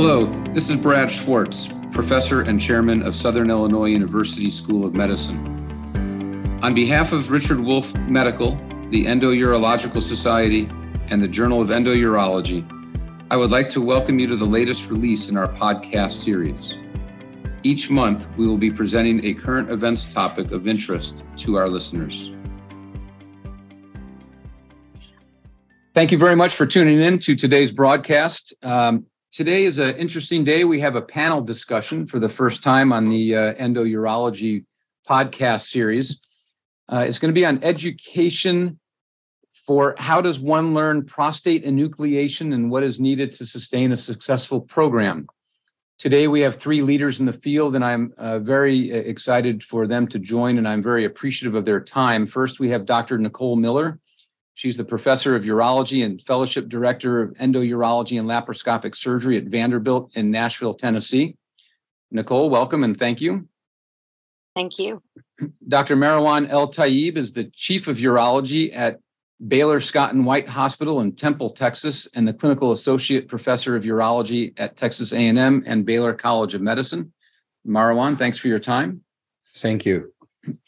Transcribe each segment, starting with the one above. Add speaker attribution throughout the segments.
Speaker 1: Hello, this is Brad Schwartz, professor and chairman of Southern Illinois University School of Medicine. On behalf of Richard Wolf Medical, the Endourological Society, and the Journal of Endourology, I would like to welcome you to the latest release in our podcast series. Each month, we will be presenting a current events topic of interest to our listeners. Thank you very much for tuning in to today's broadcast. Um, today is an interesting day. We have a panel discussion for the first time on the uh, endourology podcast series. Uh, it's going to be on education for how does one learn prostate enucleation and what is needed to sustain a successful program. Today we have three leaders in the field, and I'm uh, very uh, excited for them to join, and I'm very appreciative of their time. First, we have Dr. Nicole Miller. She's the professor of urology and fellowship director of endourology and laparoscopic surgery at Vanderbilt in Nashville, Tennessee. Nicole, welcome and thank you.
Speaker 2: Thank you.
Speaker 1: Dr. Marwan El Tayeb is the chief of urology at Baylor Scott and White Hospital in Temple, Texas, and the clinical associate professor of urology at Texas A&M and Baylor College of Medicine. Marwan, thanks for your time.
Speaker 3: Thank you.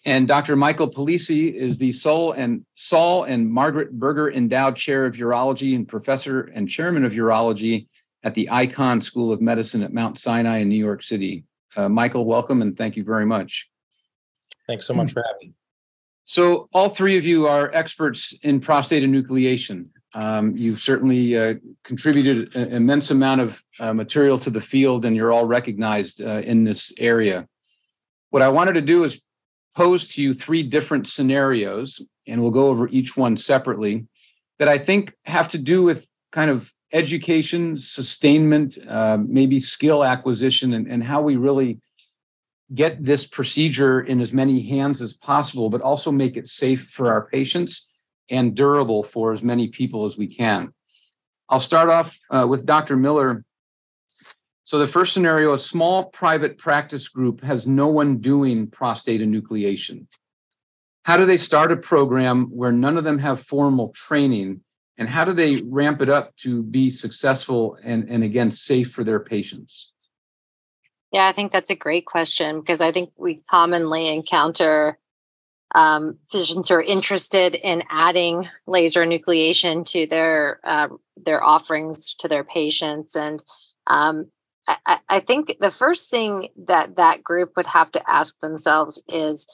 Speaker 1: And Dr. Michael Palese is the Saul and Saul and Margaret Berger Endowed Chair of Urology and Professor and Chairman of Urology at the Icahn School of Medicine at Mount Sinai in New York City. Uh, Michael, welcome and thank you very much.
Speaker 4: Thanks so much for having me.
Speaker 1: So, all three of you are experts in prostate enucleation. Um, you've certainly uh, contributed an immense amount of uh, material to the field, and you're all recognized uh, in this area. What I wanted to do is pose to you three different scenarios, and we'll go over each one separately, that I think have to do with kind of education, sustainment, uh, maybe skill acquisition, and, and how we really get this procedure in as many hands as possible, but also make it safe for our patients and durable for as many people as we can. I'll start off uh, with Dr. Miller so the first scenario, a small private practice group has no one doing prostate enucleation. How do they start a program where none of them have formal training? And how do they ramp it up to be successful and, and again, safe for their patients?
Speaker 2: Yeah, I think that's a great question because I think we commonly encounter um, physicians who are interested in adding laser enucleation to their uh, their offerings to their patients, and um, I, I think the first thing that that group would have to ask themselves is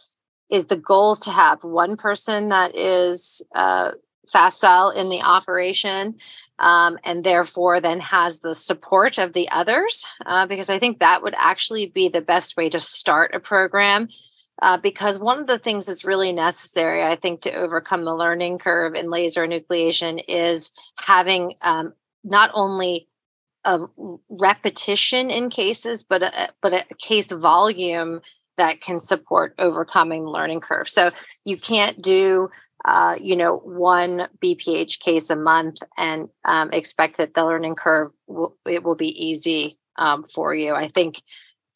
Speaker 2: is the goal to have one person that is uh, facile in the operation um, and therefore then has the support of the others uh, because i think that would actually be the best way to start a program uh, because one of the things that's really necessary i think to overcome the learning curve in laser enucleation is having um, not only a repetition in cases, but a, but a case volume that can support overcoming learning curve. So you can't do uh, you know one BPH case a month and um, expect that the learning curve will, it will be easy um, for you. I think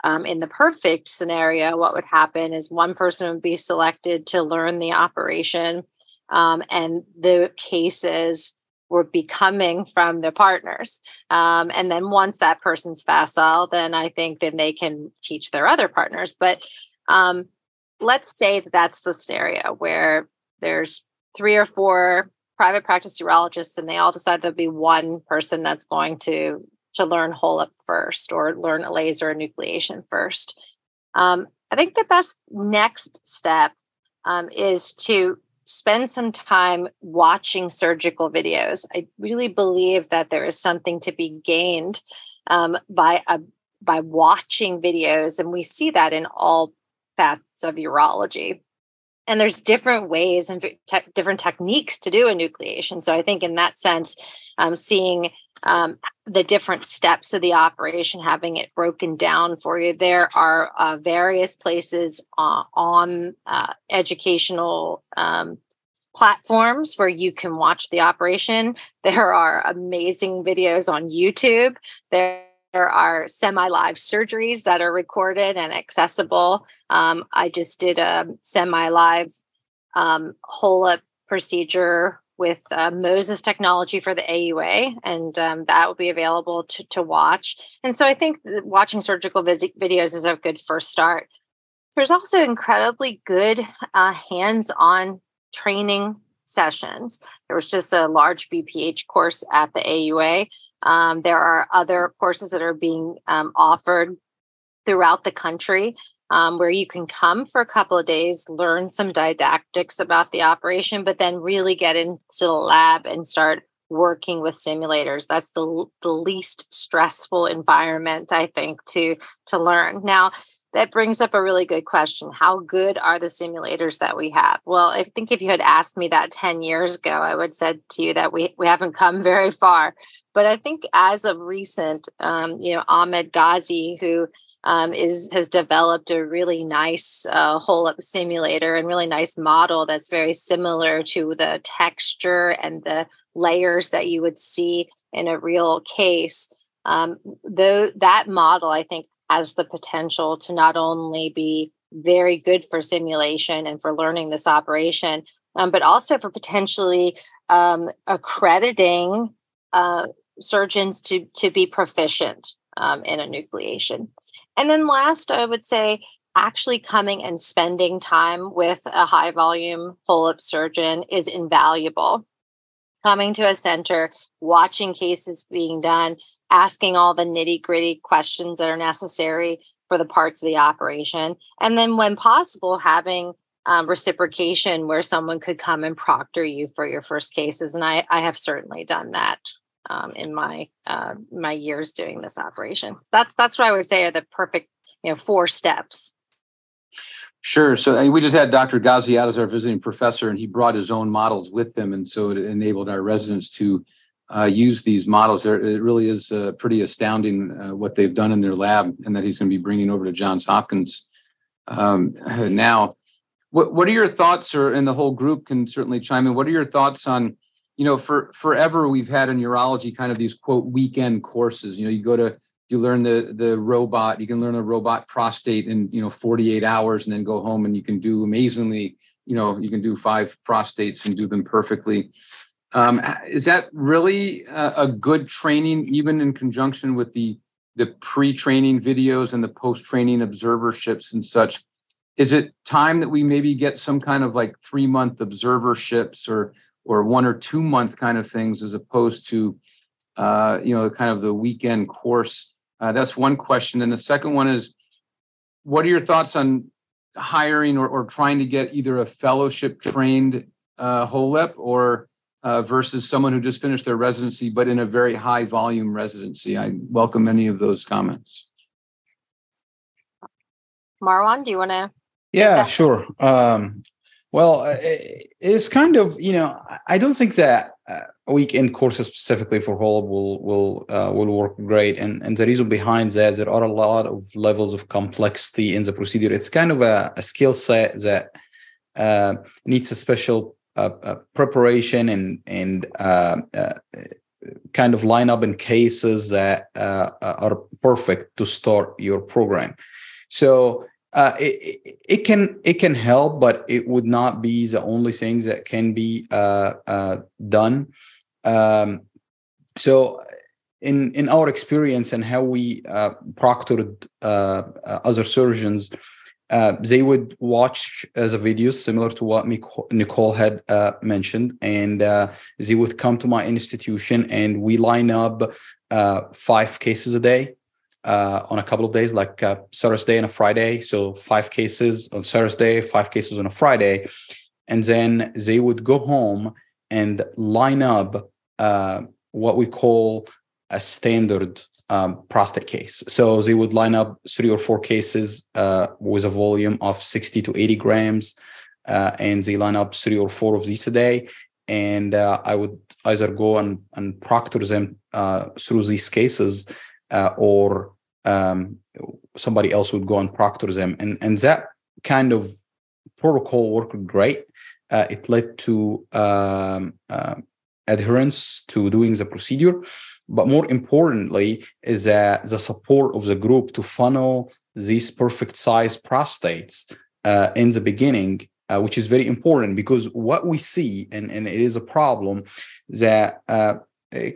Speaker 2: um, in the perfect scenario, what would happen is one person would be selected to learn the operation, um, and the cases were becoming from their partners. Um, and then once that person's facile, then I think then they can teach their other partners. But um, let's say that that's the scenario where there's three or four private practice urologists and they all decide there'll be one person that's going to to learn HoLEP first or learn a laser enucleation first. Um, I think the best next step um, is to spend some time watching surgical videos. I really believe that there is something to be gained um, by a, by watching videos, and we see that in all facets of urology. And there's different ways and te- different techniques to do enucleation. So I think in that sense, um, seeing um, the different steps of the operation, having it broken down for you. There are uh, various places uh, on uh, educational um, platforms where you can watch the operation. There are amazing videos on YouTube. There there are semi-live surgeries that are recorded and accessible. Um, I just did a semi-live um, HoLEP procedure with uh, Moses technology for the AUA, and um, that will be available to, to watch. And so I think watching surgical vis- videos is a good first start. There's also incredibly good uh, hands on training sessions. There was just a large BPH course at the AUA. Um, there are other courses that are being um, offered throughout the country um, where you can come for a couple of days, learn some didactics about the operation, but then really get into the lab and start working with simulators. That's the, the least stressful environment, I think, to to learn. Now, that brings up a really good question. How good are the simulators that we have? Well, I think if you had asked me that 10 years ago, I would have said to you that we, we haven't come very far. But I think as of recent, um, you know, Ahmed Ghazi, who um, is has developed a really nice uh, HoLEP simulator and really nice model that's very similar to the texture and the layers that you would see in a real case. Um, though that model, I think, has the potential to not only be very good for simulation and for learning this operation, um, but also for potentially um, accrediting uh, surgeons to to be proficient um, in enucleation. And then last, I would say actually coming and spending time with a high volume HoLEP surgeon is invaluable. Coming to a center, watching cases being done, asking all the nitty gritty questions that are necessary for the parts of the operation. And then, when possible, having um, reciprocation where someone could come and proctor you for your first cases. And I, I have certainly done that um, in my uh, my years doing this operation. That's that's what I would say are the perfect you know four steps.
Speaker 1: Sure. So we just had Dr. Ghazi out as our visiting professor, and he brought his own models with him, and so it enabled our residents to uh, use these models. There, it really is uh, pretty astounding uh, what they've done in their lab, and that he's going to be bringing over to Johns Hopkins um, now. What What are your thoughts, or and the whole group can certainly chime in. What are your thoughts on you know, for forever we've had in urology kind of these quote weekend courses. You know, you go to you learn the the robot, you can learn a robot prostate in you know 48 hours, and then go home and you can do amazingly. You know, you can do five prostates and do them perfectly. Um, is that really a, a good training, even in conjunction with the the pre-training videos and the post-training observerships and such? Is it time that we maybe get some kind of like three-month observerships or or one or two month kind of things as opposed to uh, you know kind of the weekend course. Uh, that's one question. And the second one is what are your thoughts on hiring or, or trying to get either a fellowship trained uh, HoLEP or uh, versus someone who just finished their residency but in a very high volume residency? I welcome any of those comments.
Speaker 2: Marwan do you want to
Speaker 3: yeah sure. Um, well, uh, it's kind of you know I don't think that uh, weekend courses specifically for HoLEP will will uh, will work great, and and the reason behind that there are a lot of levels of complexity in the procedure. It's kind of a, a skill set that uh, needs a special uh, uh preparation and and kind of line up in cases that are perfect to start your program. So uh, it, it can it can help, but it would not be the only thing that can be uh, uh, done. Um, so, in in our experience and how we uh, proctored uh, other surgeons, they would watch as a videos similar to what Nicole had mentioned, and they would come to my institution, and we line up five cases a day uh, on a couple of days, like uh, Thursday and a Friday. So five cases on Thursday, five cases on a Friday, and then they would go home and line up uh, what we call a standard um, prostate case. So they would line up three or four cases uh, with a volume of 60 to 80 grams, uh, and they line up three or four of these a day. And uh, I would either go and, and proctor them through these cases uh, or um, somebody else would go and proctor them. And, and that kind of protocol worked great. Uh, it led to um, uh, adherence to doing the procedure. But more importantly, is that the support of the group to funnel these perfect size prostates uh, in the beginning uh, which is very important because what we see, and, and it is a problem, that uh,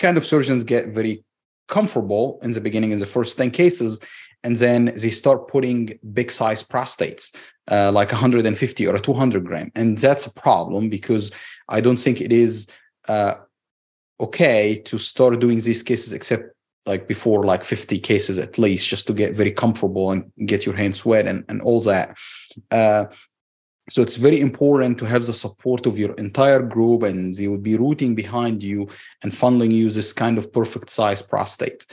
Speaker 3: kind of surgeons get very comfortable in the beginning in the first 10 cases and then they start putting big size prostates uh, like 150 or 200 gram. And that's a problem because i don't think it is uh, okay to start doing these cases except like before like 50 cases at least just to get very comfortable and get your hands wet and, and all that. Uh, so it's very important to have the support of your entire group and they will be rooting behind you and funneling you this kind of perfect size prostate.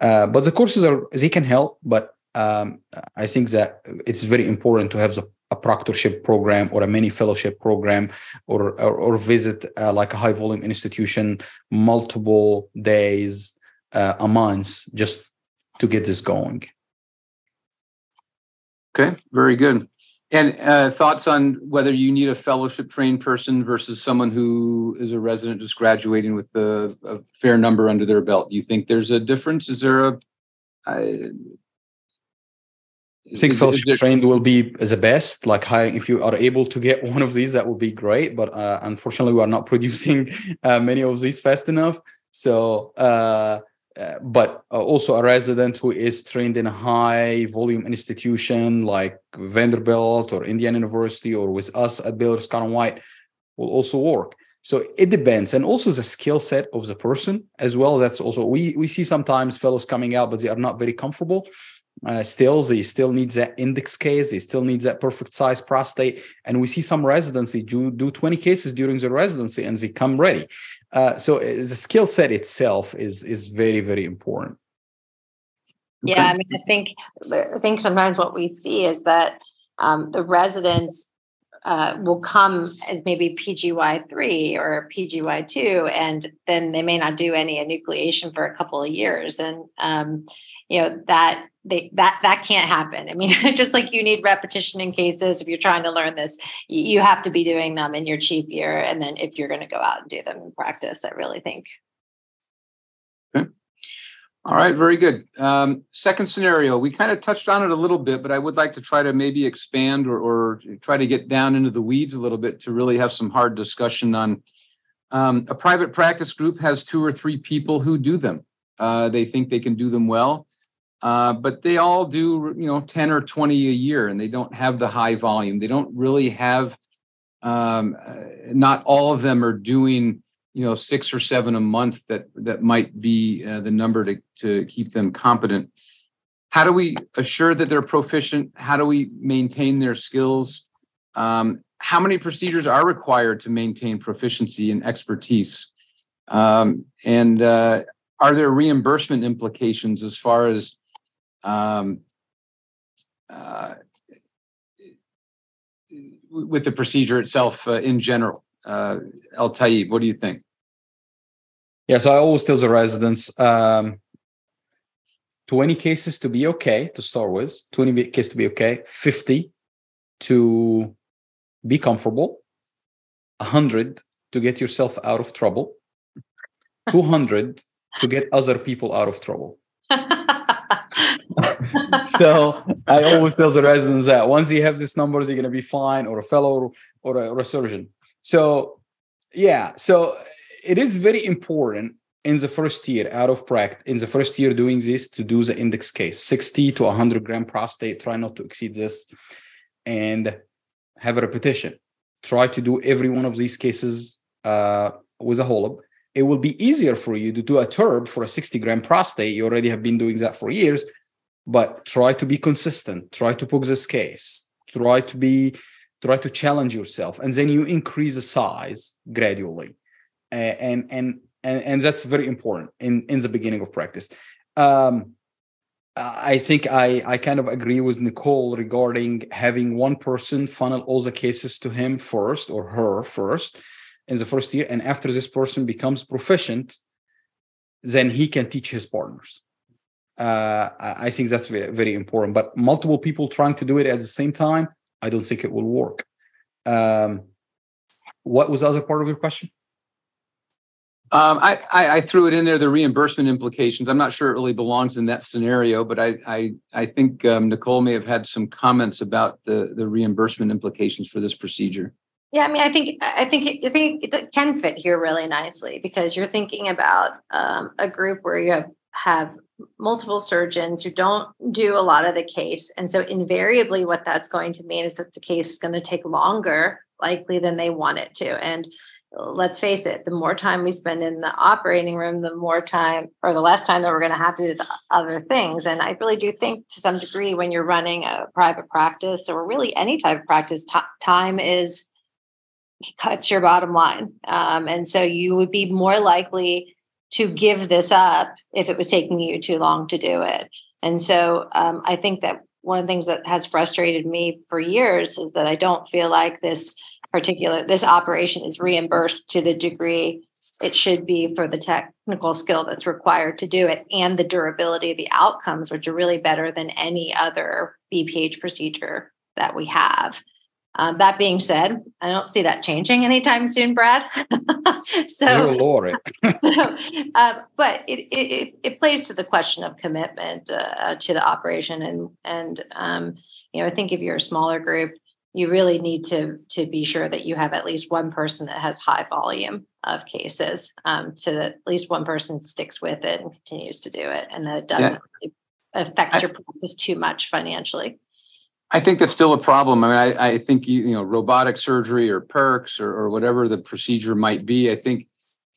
Speaker 3: Uh, but the courses are they can help but um, i think that it's very important to have the, a proctorship program or a mini fellowship program or or, or visit uh, like a high volume institution multiple days uh, a month just to get this going.
Speaker 1: Okay very good and uh, thoughts on whether you need a fellowship trained person versus someone who is a resident just graduating with a, a fair number under their belt. Do you think there's a difference? Is there a? I,
Speaker 3: I think is, fellowship is there, trained will be the best. Like hiring, if you are able to get one of these, that would be great. But uh, unfortunately, we are not producing uh, many of these fast enough. So uh, but uh, also a resident who is trained in a high volume institution like Vanderbilt or Indiana University or with us at Baylor Scott and White will also work. So it depends, and also the skill set of the person as well. That's also we we see sometimes fellows coming out, but they are not very comfortable. Uh, still, they still need that index case. They still need that perfect size prostate. And we see some residency do do 20 cases during the residency, and they come ready. Uh, so uh, the skill set itself is is very very important.
Speaker 2: Yeah, I mean, I think I think sometimes what we see is that um, the residents uh, will come as maybe PGY three or PGY two, and then they may not do any enucleation for a couple of years, and um, you know that they that that can't happen. I mean just like you need repetition in cases if you're trying to learn this you have to be doing them in your chief year and then if you're going to go out and do them in practice i really think.
Speaker 1: Okay. all right very good. Um, second scenario we kind of touched on it a little bit but i would like to try to maybe expand or, or try to get down into the weeds a little bit to really have some hard discussion on um, a private practice group has two or three people who do them. Uh, they think they can do them well uh, but they all do, you know, 10 or 20 a year, and they don't have the high volume. They don't really have, um, uh, not all of them are doing, you know, six or seven a month that that might be uh, the number to, to keep them competent. How do we assure that they're proficient? How do we maintain their skills? Um, how many procedures are required to maintain proficiency and expertise? Um, and uh, are there reimbursement implications as far as um, uh, with the procedure itself uh, in general. Uh, El Tayeb, what do you think?
Speaker 3: Yeah, so I always tell the residents um, 20 cases to be okay to start with, 20 cases to be okay, 50 to be comfortable, 100 to get yourself out of trouble, 200 to get other people out of trouble. so I always tell the residents that once you have these numbers, you're going to be fine, or a fellow, or a, or a surgeon. So, yeah, so it is very important in the first year out of practice, in the first year doing this to do the index case 60 to 100 gram prostate. Try not to exceed this and have a repetition. Try to do every one of these cases uh, with a HoLEP. It will be easier for you to do a TURP for a 60 gram prostate. You already have been doing that for years but try to be consistent. Try to poke this case. Try to be try to challenge yourself and then you increase the size gradually. And and and, and that's very important in in the beginning of practice. Um, I think I, I kind of agree with Nicole regarding having one person funnel all the cases to him first or her first in the first year. And after this person becomes proficient, then he can teach his partners uh, I think that's very, very important. But multiple people trying to do it at the same time, I don't think it will work. Um, what was the other part of your question?
Speaker 1: Um, I, I, I threw it in there the reimbursement implications. I'm not sure it really belongs in that scenario, but I I, I think um, Nicole may have had some comments about the the reimbursement implications for this procedure.
Speaker 2: Yeah, I mean, I think I think I think it can fit here really nicely because you're thinking about um, a group where you have have multiple surgeons who don't do a lot of the case, and so invariably, what that's going to mean is that the case is going to take longer, likely than they want it to, and let's face it, the more time we spend in the operating room, the more time or the less time that we're going to have to do the other things. And I really do think to some degree when you're running a private practice or really any type of practice, t- time is cuts your bottom line. Um, and so you would be more likely to give this up if it was taking you too long to do it. And so um, I think that one of the things that has frustrated me for years is that I don't feel like this particular this operation is reimbursed to the degree it should be for the technical skill that's required to do it and the durability of the outcomes which are really better than any other bph procedure that we have um, that being said i don't see that changing anytime soon brad so,
Speaker 3: Lord.
Speaker 2: so uh, but it, it, it plays to the question of commitment uh, to the operation and and um, you know i think if you're a smaller group you really need to to be sure that you have at least one person that has high volume of cases um, so that at least one person sticks with it and continues to do it and that it doesn't yeah. affect I, your practice too much financially
Speaker 1: i think that's still a problem. I mean i, I think you, know robotic surgery or perks or, or whatever the procedure might be i think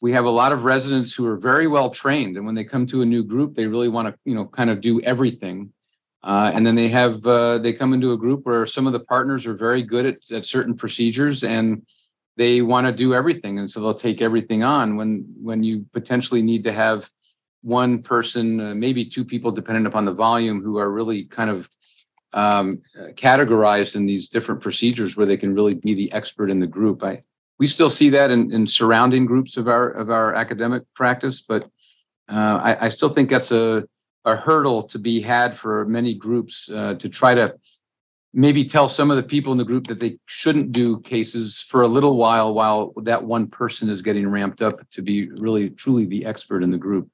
Speaker 1: we have a lot of residents who are very well trained and when they come to a new group they really want to you know kind of do everything. Uh, and then they have uh, they come into a group where some of the partners are very good at, at certain procedures and they want to do everything and so they'll take everything on when when you potentially need to have one person uh, maybe two people depending upon the volume who are really kind of um, categorized in these different procedures where they can really be the expert in the group. I we still see that in, in surrounding groups of our of our academic practice but uh, I, I still think that's a a hurdle to be had for many groups uh, to try to maybe tell some of the people in the group that they shouldn't do cases for a little while while that one person is getting ramped up to be really truly the expert in the group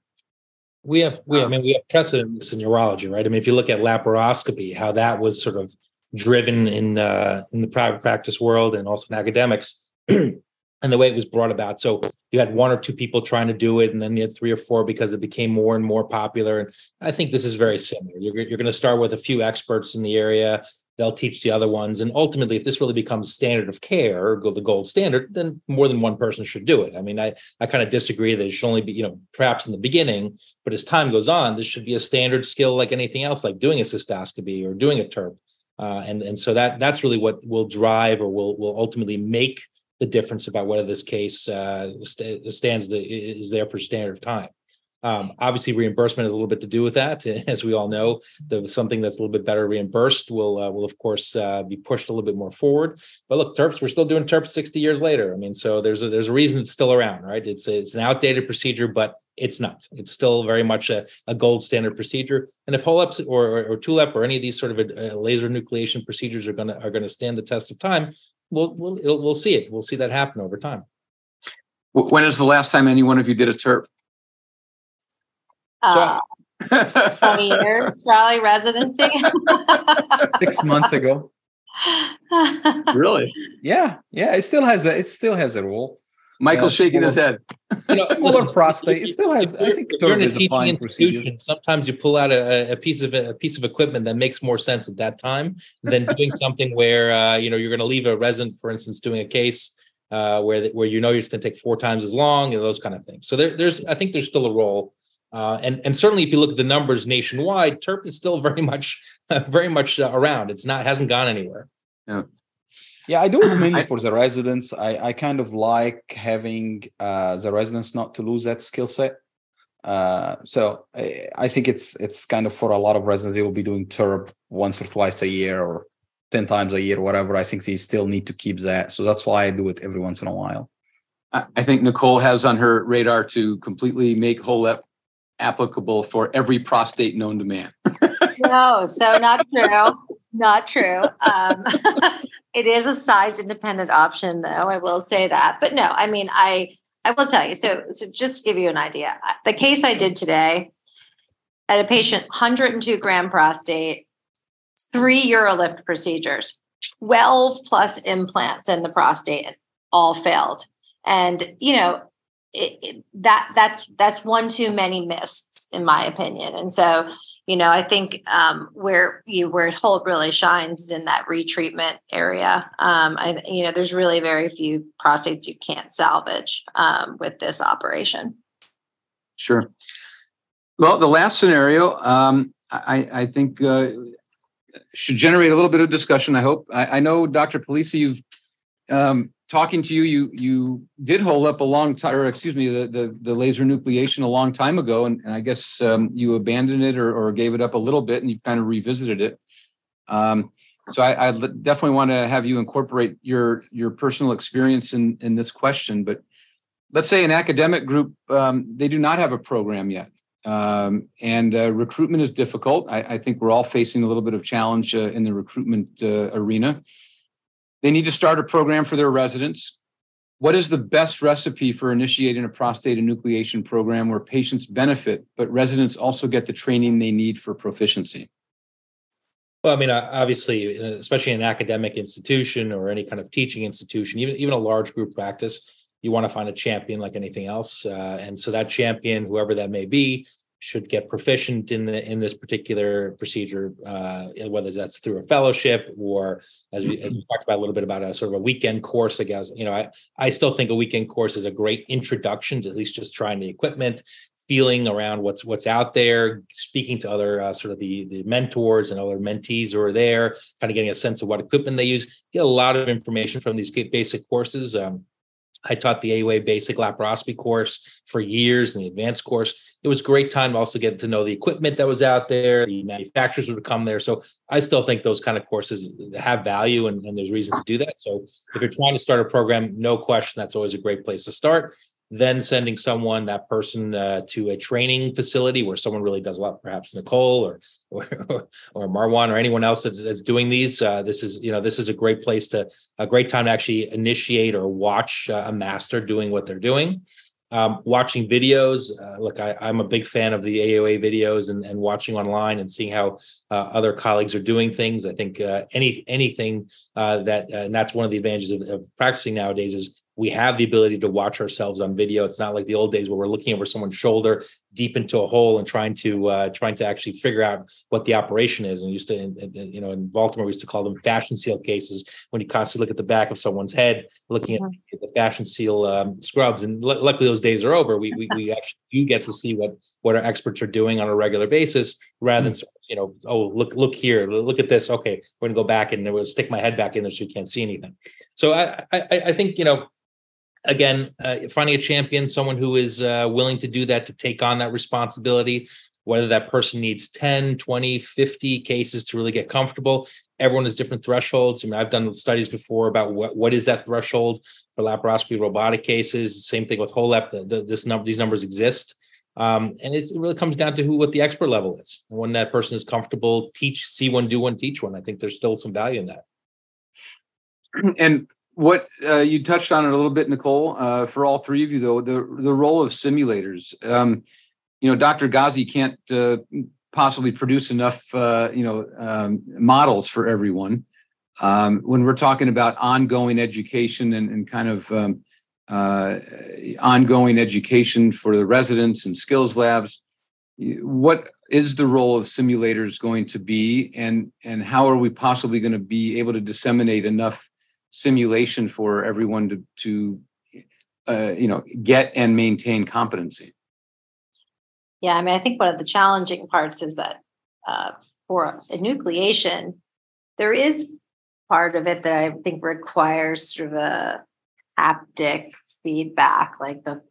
Speaker 4: we have we I mean we have precedents in urology, right? I mean, if you look at laparoscopy, how that was sort of driven in uh, in the private practice world and also in academics, and the way it was brought about. So you had one or two people trying to do it, and then you had three or four because it became more and more popular. And I think this is very similar. You're, you're going to start with a few experts in the area. They'll teach the other ones. And ultimately, if this really becomes standard of care the gold standard, then more than one person should do it. I mean, I, I kind of disagree that it should only be, you know, perhaps in the beginning, but as time goes on, this should be a standard skill like anything else, like doing a cystoscopy or doing a TURP. Uh, and, and so that that's really what will drive or will will ultimately make the difference about whether this case uh, st- stands the, is there for standard of time. Um, obviously, reimbursement has a little bit to do with that. As we all know, the something that's a little bit better reimbursed will uh, will of course uh, be pushed a little bit more forward. But look, TURPs, we're still doing TURPs 60 years later. I mean, so there's a, there's a reason it's still around, right? It's it's an outdated procedure, but it's not. It's still very much a, a gold standard procedure. And if HoLEP or, or, or ThuLEP or any of these sort of a, uh, a laser enucleation procedures are going to are to stand the test of time, we'll we'll we'll see it. We'll see that happen over time.
Speaker 1: When is the last time any one of you did a TURP?
Speaker 2: Uh, 20 years, Raleigh residency.
Speaker 3: Six months ago.
Speaker 1: really?
Speaker 3: Yeah, yeah. It still has a it still has a role.
Speaker 1: Michael's shaking his head.
Speaker 3: You know, smaller prostate. It still has. I think
Speaker 4: you're in a teaching institution. Sometimes you pull out a, a, piece of a piece of equipment that makes more sense at that time than doing something where uh, you know you're going to leave a resident, for instance, doing a case uh, where the, where you know you're going to take four times as long and those kind of things. So there, there's I think there's still a role. Uh, and and certainly, if you look at the numbers nationwide, TURP is still very much, very much uh, around. It's not hasn't gone anywhere.
Speaker 1: Yeah.
Speaker 3: Yeah, I do it mainly for the residents. I, I kind of like having uh, the residents not to lose that skill set. Uh, so I, I, think it's it's kind of for a lot of residents they will be doing TURP once or twice a year or ten times a year, whatever. I think they still need to keep that. So that's why I do it every once in a while.
Speaker 1: I think Nicole has on her radar to completely make HoLEP applicable for every prostate known to man.
Speaker 2: no, so not true. Not true. Um, it is a size independent option, though. I will say that. But no, I mean, I I will tell you. So, so just to give you an idea, the case I did today at a patient, 102 gram prostate, three UroLift procedures, 12 plus implants in the prostate, all failed. And you know, it, it, that that's that's one too many missed, in my opinion. And so, you know, I think um, where you where HoLEP really shines is in that retreatment area. Um, I, you know, there's really very few prostates you can't salvage um, with this operation.
Speaker 1: Sure. Well, the last scenario, um, I, I think, uh, should generate a little bit of discussion. I hope. I, I know, Dr. Palese, you've um, talking to you, you you did HoLEP a long time, or excuse me, the the, the laser enucleation a long time ago, and, and I guess um, you abandoned it or, or gave it up a little bit, and you've kind of revisited it. Um, so I, I, definitely want to have you incorporate your your personal experience in in this question. But let's say an academic group um, they do not have a program yet, um, and uh, recruitment is difficult. I, I, think we're all facing a little bit of challenge uh, in the recruitment uh, arena. They need to start a program for their residents. What is the best recipe for initiating a prostate enucleation program where patients benefit, but residents also get the training they need for proficiency?
Speaker 4: Well, I mean, obviously, especially in an academic institution or any kind of teaching institution, even even a large group practice, you want to find a champion like anything else. Uh, and so that champion, whoever that may be, should get proficient in the in this particular procedure, uh, whether that's through a fellowship or as we, talked about a little bit about a sort of a weekend course. I guess you know I I still think a weekend course is a great introduction to at least just trying the equipment, feeling around what's what's out there, speaking to other uh, sort of the the mentors and other mentees who are there, kind of getting a sense of what equipment they use. Get a lot of information from these basic courses. Um, I taught the AUA basic laparoscopy course for years and the advanced course. It was a great time to also get to know the equipment that was out there. The manufacturers would come there. So I still think those kind of courses have value and, and there's reason to do that. So if you're trying to start a program, no question, that's always a great place to start then sending someone that person uh, to a training facility where someone really does a lot perhaps nicole or or, or marwan or anyone else that's doing these uh, this is you know this is a great place to a great time to actually initiate or watch uh, a master doing what they're doing. Um, watching videos uh, look I, am a big fan of the AUA videos and, and watching online and seeing how uh, other colleagues are doing things. I think uh, any anything that and that's one of the advantages of, of practicing nowadays is we have the ability to watch ourselves on video. It's not like the old days where we're looking over someone's shoulder deep into a hole and trying to uh, trying to actually figure out what the operation is. And used to, you know, in Baltimore, we used to call them fashion seal cases when you constantly look at the back of someone's head, looking at mm-hmm. the fashion seal um, scrubs. And l- luckily, those days are over. We, we we actually do get to see what what our experts are doing on a regular basis, rather than mm-hmm. you know, oh look look here, look at this. Okay, we're gonna go back and we'll stick my head back in there so you can't see anything. So I I, I think you know again, uh, finding a champion, someone who is uh, willing to do that, to take on that responsibility, whether that person needs 10, 20, 50 cases to really get comfortable. Everyone has different thresholds. I mean, I've done studies before about what, what is that threshold for laparoscopy robotic cases. Same thing with HoLEP. The, the, this number, these numbers exist. Um, and it really comes down to who, what the expert level is. When that person is comfortable, teach, see one, do one, teach one. I think there's still some value in that.
Speaker 1: And what uh, you touched on it a little bit, Nicole. Uh, for all three of you, though, the the role of simulators. Um, you know, Dr. Ghazi can't uh, possibly produce enough, uh, you know, um, models for everyone. Um, when we're talking about ongoing education and, and kind of um, uh, ongoing education for the residents and skills labs, what is the role of simulators going to be, and and how are we possibly going to be able to disseminate enough simulation for everyone to to uh, you know get and maintain competency.
Speaker 2: Yeah i mean i think one of the challenging parts is that uh, for enucleation there is part of it that i think requires sort of a haptic feedback like the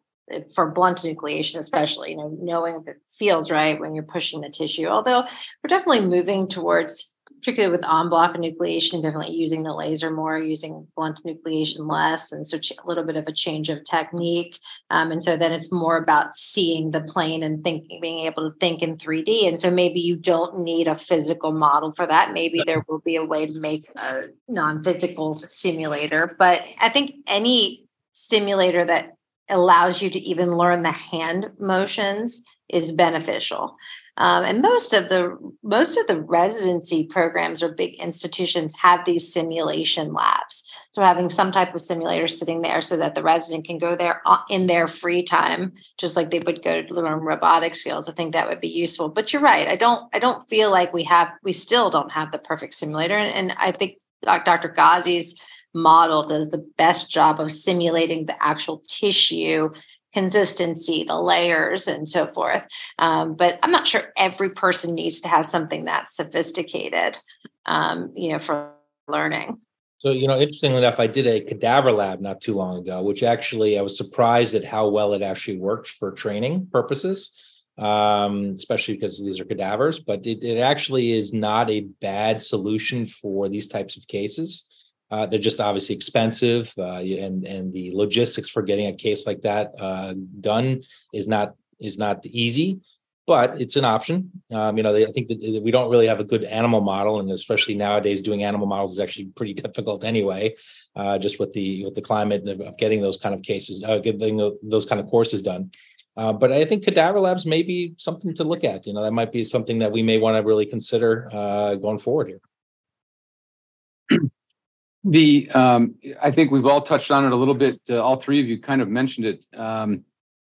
Speaker 2: for blunt enucleation especially you know knowing if it feels right when you're pushing the tissue although we're definitely moving towards particularly with en bloc enucleation, definitely using the laser more, using blunt enucleation less. And so a little bit of a change of technique. Um, and so then it's more about seeing the plane and thinking, being able to think in 3D. And so maybe you don't need a physical model for that. Maybe there will be a way to make a non physical simulator. But I think any simulator that allows you to even learn the hand motions is beneficial. Um, and most of the most of the residency programs or big institutions have these simulation labs. So having some type of simulator sitting there so that the resident can go there in their free time, just like they would go to learn robotic skills. I think that would be useful. But you're right. I don't. I don't feel like we have. We still don't have the perfect simulator. And, and I think Dr. Ghazi's model does the best job of simulating the actual tissue consistency, the layers, and so forth. Um, but I'm not sure every person needs to have something that sophisticated, um, you know, for learning.
Speaker 4: So, you know, interestingly enough, I did a cadaver lab not too long ago, which actually I was surprised at how well it actually worked for training purposes, um, especially because these are cadavers. But it, it actually is not a bad solution for these types of cases. Uh, they're just obviously expensive, uh, and and the logistics for getting a case like that uh, done is not is not easy, but it's an option. Um, you know, they, I think that we don't really have a good animal model, and especially nowadays, doing animal models is actually pretty difficult anyway, uh, just with the with the climate of getting those kind of cases, uh, getting those kind of courses done. Uh, but I think cadaver labs may be something to look at. You know, that might be something that we may want to really consider going forward here
Speaker 1: the um, I think we've all touched on it a little bit. Uh, all three of you kind of mentioned it. Um,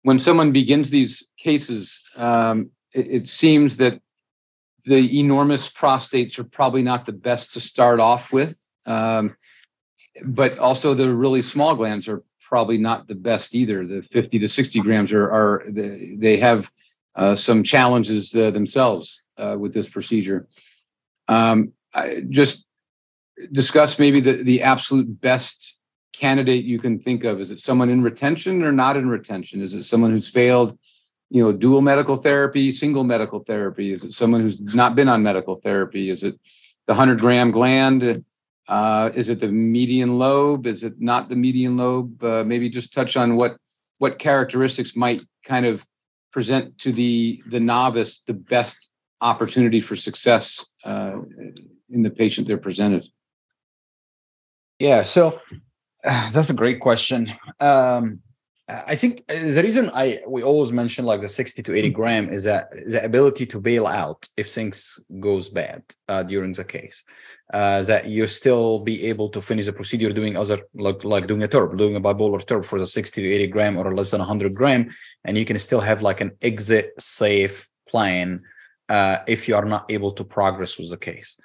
Speaker 1: when someone begins these cases, um, it, it, seems that the enormous prostates are probably not the best to start off with, um, but also the really small glands are probably not the best either. The 50 to 60 grams are, are they have uh, some challenges uh, themselves uh, with this procedure. Um, I, just discuss maybe the, the absolute best candidate you can think of? Is it someone in retention or not in retention? Is it someone who's failed, you know, dual medical therapy, single medical therapy? Is it someone who's not been on medical therapy? Is it the 100 gram gland? Uh, is it the median lobe? Is it not the median lobe? Uh, maybe just touch on what what characteristics might kind of present to the the novice the best opportunity for success uh, in the patient they're presented.
Speaker 3: Yeah, so uh, that's a great question. Um, I think the reason I we always mention like the 60 to 80 gram is that the ability to bail out if things goes bad uh, during the case. Uh, that you still be able to finish the procedure doing other like like doing a TURP, doing a bipolar TURP for the 60 to 80 gram or less than 100 gram, and you can still have like an exit safe plan uh, if you are not able to progress with the case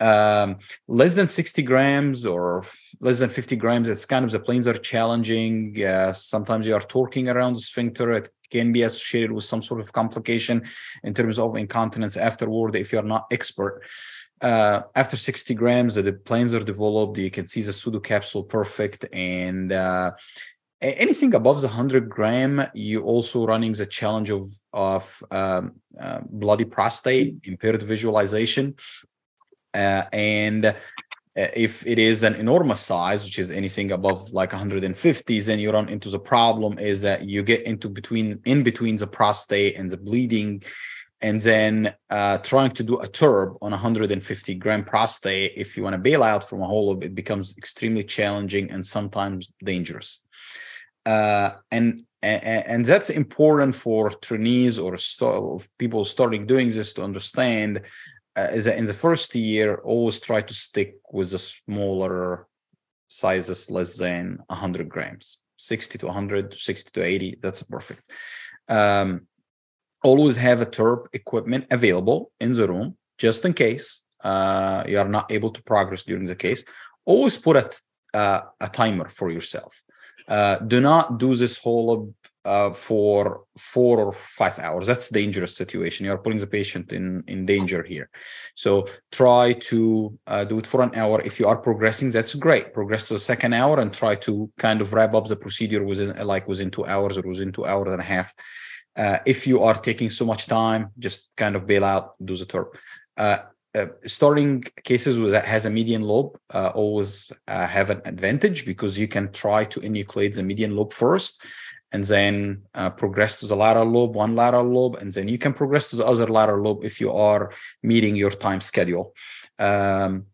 Speaker 3: um, less than 60 grams or less than 50 grams, it's kind of the planes are challenging. Uh, sometimes you are torquing around the sphincter. It can be associated with some sort of complication in terms of incontinence afterward if you're not expert. Uh, after 60 grams, the planes are developed. You can see the pseudo capsule perfect. And uh, anything above the 100 gram, you also running the challenge of, of um, uh, bloody prostate, impaired visualization uh, and uh, if it is an enormous size, which is anything above like 150 then you run into the problem is that you get into between in between the prostate and the bleeding, and then uh, trying to do a TURP on 150 gram prostate. If you want to bail out from a HoLEP, it becomes extremely challenging and sometimes dangerous. Uh, and and that's important for trainees or people starting doing this to understand in the first year always try to stick with the smaller sizes less than 100 grams. 60 to 100 60 to 80 that's perfect. Um, always have a TURP equipment available in the room just in case uh, you are not able to progress during the case. Always put a, uh, a timer for yourself. Uh, do not do this HoLEP uh, for four or five hours. That's dangerous situation. You are putting the patient in in danger here. So try to uh, do it for an hour. If you are progressing, that's great. Progress to the second hour and try to kind of wrap up the procedure within like within two hours or within two hours and a half. Uh, if you are taking so much time, just kind of bail out, do the TURP. Uh, uh, starting cases with that has a median lobe uh, always uh, have an advantage because you can try to enucleate the median lobe first and then uh, progress to the lateral lobe, one lateral lobe, and then you can progress to the other lateral lobe if you are meeting your time schedule. Um,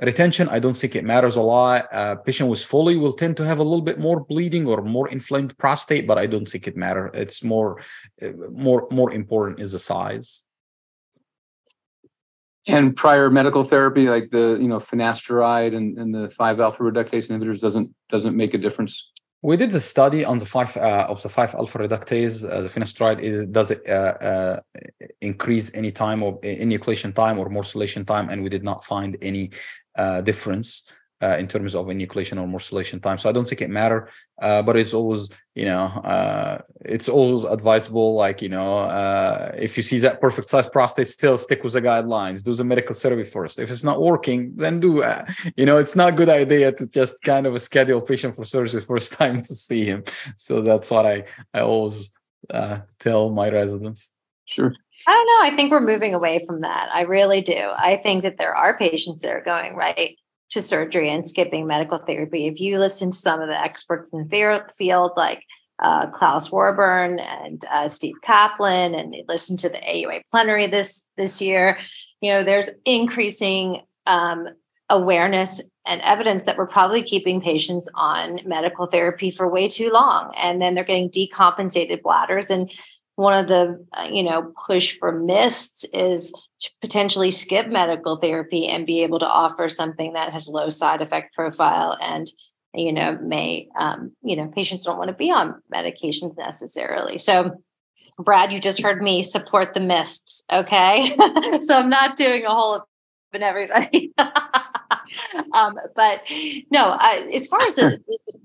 Speaker 3: retention, I don't think it matters a lot. Uh, patient with Foley will tend to have a little bit more bleeding or more inflamed prostate, but I don't think it matters. It's more, uh, more, more important is the size.
Speaker 1: And prior medical therapy, like the you know finasteride and, and the five alpha reductase inhibitors, doesn't doesn't make a difference.
Speaker 3: We did a study on the five uh, of the five alpha reductase. Uh, the finasteride is, does it uh, uh increase any time or any enucleation time or morcellation time, and we did not find any uh, difference uh, in terms of enucleation or morcellation time. So I don't think it matter, uh, but it's always you know uh, it's always advisable. Like you know, uh, if you see that perfect size prostate, still stick with the guidelines. Do the medical survey first. If it's not working, then do uh, you know it's not a good idea to just kind of schedule patient for surgery first time to see him. So that's what I I always uh, tell my residents.
Speaker 1: Sure.
Speaker 2: I don't know. I think we're moving away from that. I really do. I think that there are patients that are going right to surgery and skipping medical therapy. If you listen to some of the experts in the field, like uh, Claus Roehrborn and uh, Steve Kaplan, and listen to the AUA plenary this this year, you know, there's increasing um, awareness and evidence that we're probably keeping patients on medical therapy for way too long, and then they're getting decompensated bladders and one of the uh, you know push for MISTs is to potentially skip medical therapy and be able to offer something that has low side effect profile and you know may um, you know patients don't want to be on medications necessarily. So brad you just heard me support the MISTs okay? So i'm not doing a whole of everybody. Um, but no I, as far as the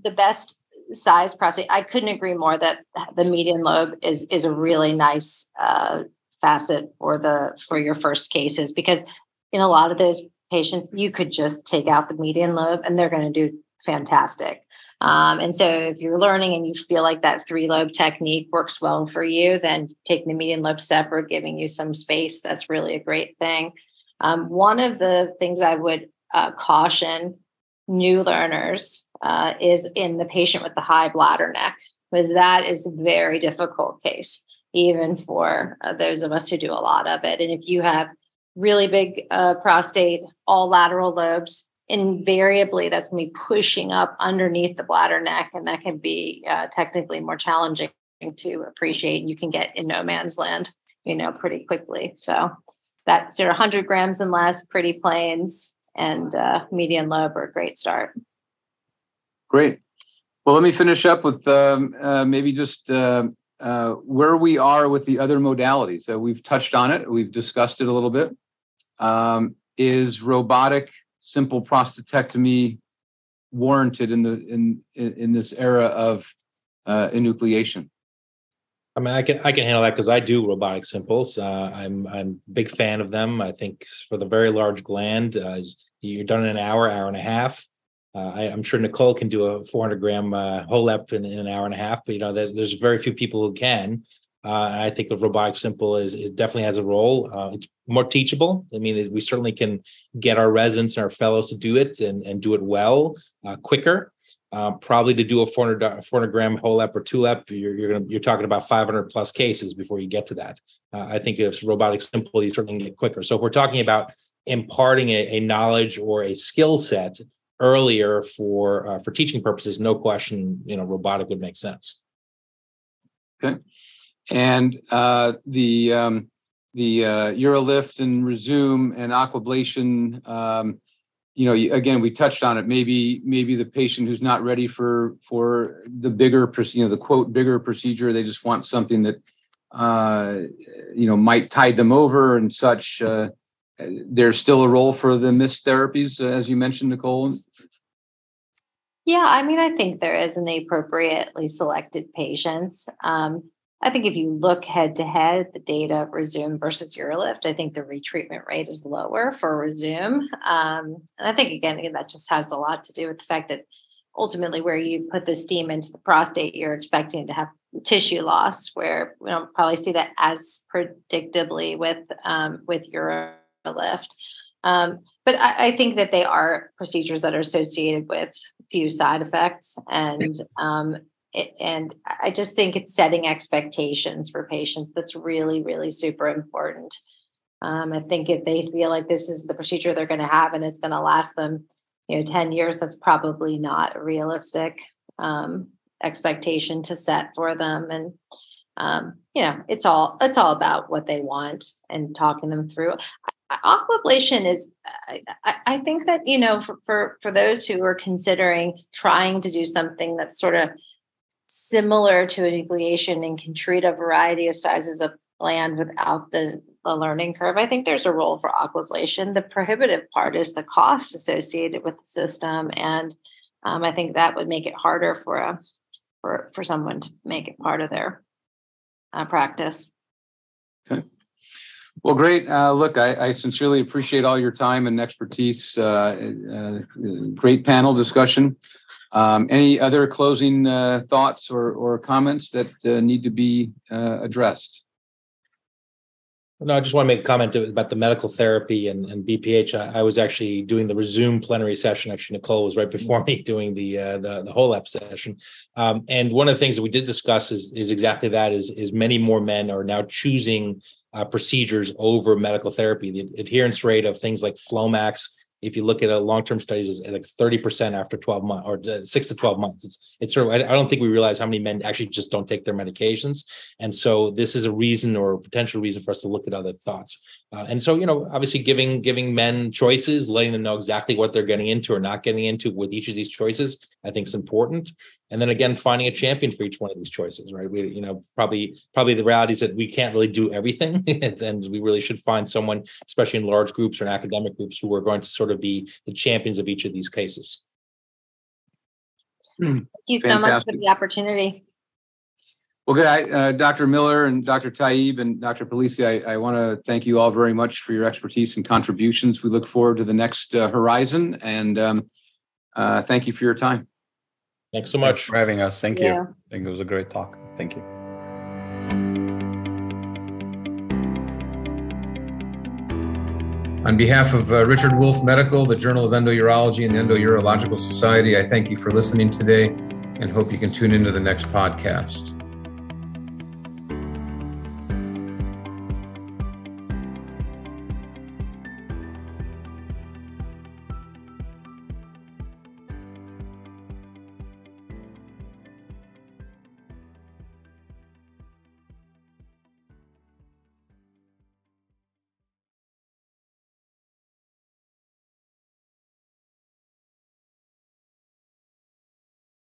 Speaker 2: the best size prostate i couldn't agree more that the median lobe is is a really nice uh, facet for the for your first cases because in a lot of those patients you could just take out the median lobe and they're going to do fantastic. Um, and so if you're learning and you feel like that three lobe technique works well for you then taking the median lobe separate giving you some space that's really a great thing. Um, one of the things i would uh, caution new learners uh, is in the patient with the high bladder neck because that is a very difficult case even for uh, those of us who do a lot of it. And if you have really big uh, prostate, all lateral lobes, invariably that's going to be pushing up underneath the bladder neck, and that can be uh, technically more challenging to appreciate. You can get in no man's land, you know, pretty quickly. So that sort of 100 grams and less, pretty planes, and uh, median lobe are a great start.
Speaker 1: Great. Well, let me finish up with um, uh, maybe just uh, uh, where we are with the other modalities. So we've touched on it, we've discussed it a little bit. Um, is robotic simple prostatectomy warranted in the in in, this era of uh, enucleation?
Speaker 4: I mean, I can I can handle that because I do robotic simples. Uh, I'm I'm big fan of them. I think for the very large gland, uh, you're done in an hour, hour and a half. Uh, I, am sure Nicole can do a 400 gram uh, HoLEP in, in, an hour and a half, but you know, there's, there's very few people who can. Uh, and I think of robotic simple is it definitely has a role. Uh, it's more teachable. I mean, we certainly can get our residents and our fellows to do it and, and do it well, uh, quicker. Uh, probably to do a 400, 400 gram HoLEP or ThuLEP, you're you're, gonna, you're talking about 500 plus cases before you get to that. I think if robotic simple, you certainly get quicker. So if we're talking about imparting a, a knowledge or a skill set earlier for uh, for teaching purposes, no question, you know, robotic would make sense.
Speaker 1: Okay, and uh, the um, the uh, UroLift and Rezūm and aquablation. Um, you know, again, we touched on it. Maybe maybe the patient who's not ready for for the bigger, you know, the quote bigger procedure. They just want something that uh, you know might tide them over and such. Uh, there's still a role for the MIST therapies, as you mentioned, Nicole.
Speaker 2: Yeah, I mean, I think there is in the appropriately selected patients. Um, I think if you look head to head, the data of Rezūm versus UroLift, I think the retreatment rate is lower for Rezūm. Um, and I think, again, that just has a lot to do with the fact that ultimately where you put the steam into the prostate, you're expecting to have tissue loss, where we don't probably see that as predictably with um, with UroLift lift. Um, but I, I, think that they are procedures that are associated with few side effects, and um, it, and I just think it's setting expectations for patients that's really really super important. Um, I think if they feel like this is the procedure they're going to have and it's going to last them, you know, 10 years, that's probably not a realistic um, expectation to set for them. And um, you know, it's all it's all about what they want and talking them through. Aquablation is, I, I think that you know, for, for for those who are considering trying to do something that's sort of similar to enucleation and can treat a variety of sizes of land without the, the learning curve. I think there's a role for aquablation. The prohibitive part is the cost associated with the system, and um, I think that would make it harder for a for for someone to make it part of their uh, practice.
Speaker 1: Okay. Well, great. Uh, look, I, I, sincerely appreciate all your time and expertise. Uh, uh great panel discussion. Um, any other closing uh, thoughts or, or comments that uh, need to be addressed?
Speaker 4: No, I just want to make a comment about the medical therapy and, and BPH. I, I, was actually doing the Rezūm plenary session. Actually, Nicole was right before me doing the uh, the, the HoLEP session. Um, and one of the things that we did discuss is is exactly that. Is is many more men are now choosing uh, procedures over medical therapy. The adherence rate of things like Flomax if you look at a long-term studies is like 30% after 12 months or uh, six to 12 months. It's it's sort of I, don't think we realize how many men actually just don't take their medications. And so this is a reason or a potential reason for us to look at other thoughts. Uh, and so you know obviously giving giving men choices letting them know exactly what they're getting into or not getting into with each of these choices i think is important. And then again finding a champion for each one of these choices right? We you know probably probably the reality is that we can't really do everything. And we really should find someone especially in large groups or in academic groups who are going to sort of be the champions of each of these cases
Speaker 2: hmm. thank you so Fantastic. much for the opportunity
Speaker 1: well, good. I, uh, Dr. Miller and Dr. Tayeb and Dr. Palese, I, I want to thank you all very much for your expertise and contributions. We look forward to the next uh, horizon and um, uh, thank you for your time.
Speaker 4: Thanks so much Thanks
Speaker 3: for having us. Thank yeah. you. I think it was a great talk. Thank you.
Speaker 5: On behalf of uh, Richard Wolf Medical, the Journal of Endourology, and the Endourological Society, I thank you for listening today and hope you can tune into the next podcast.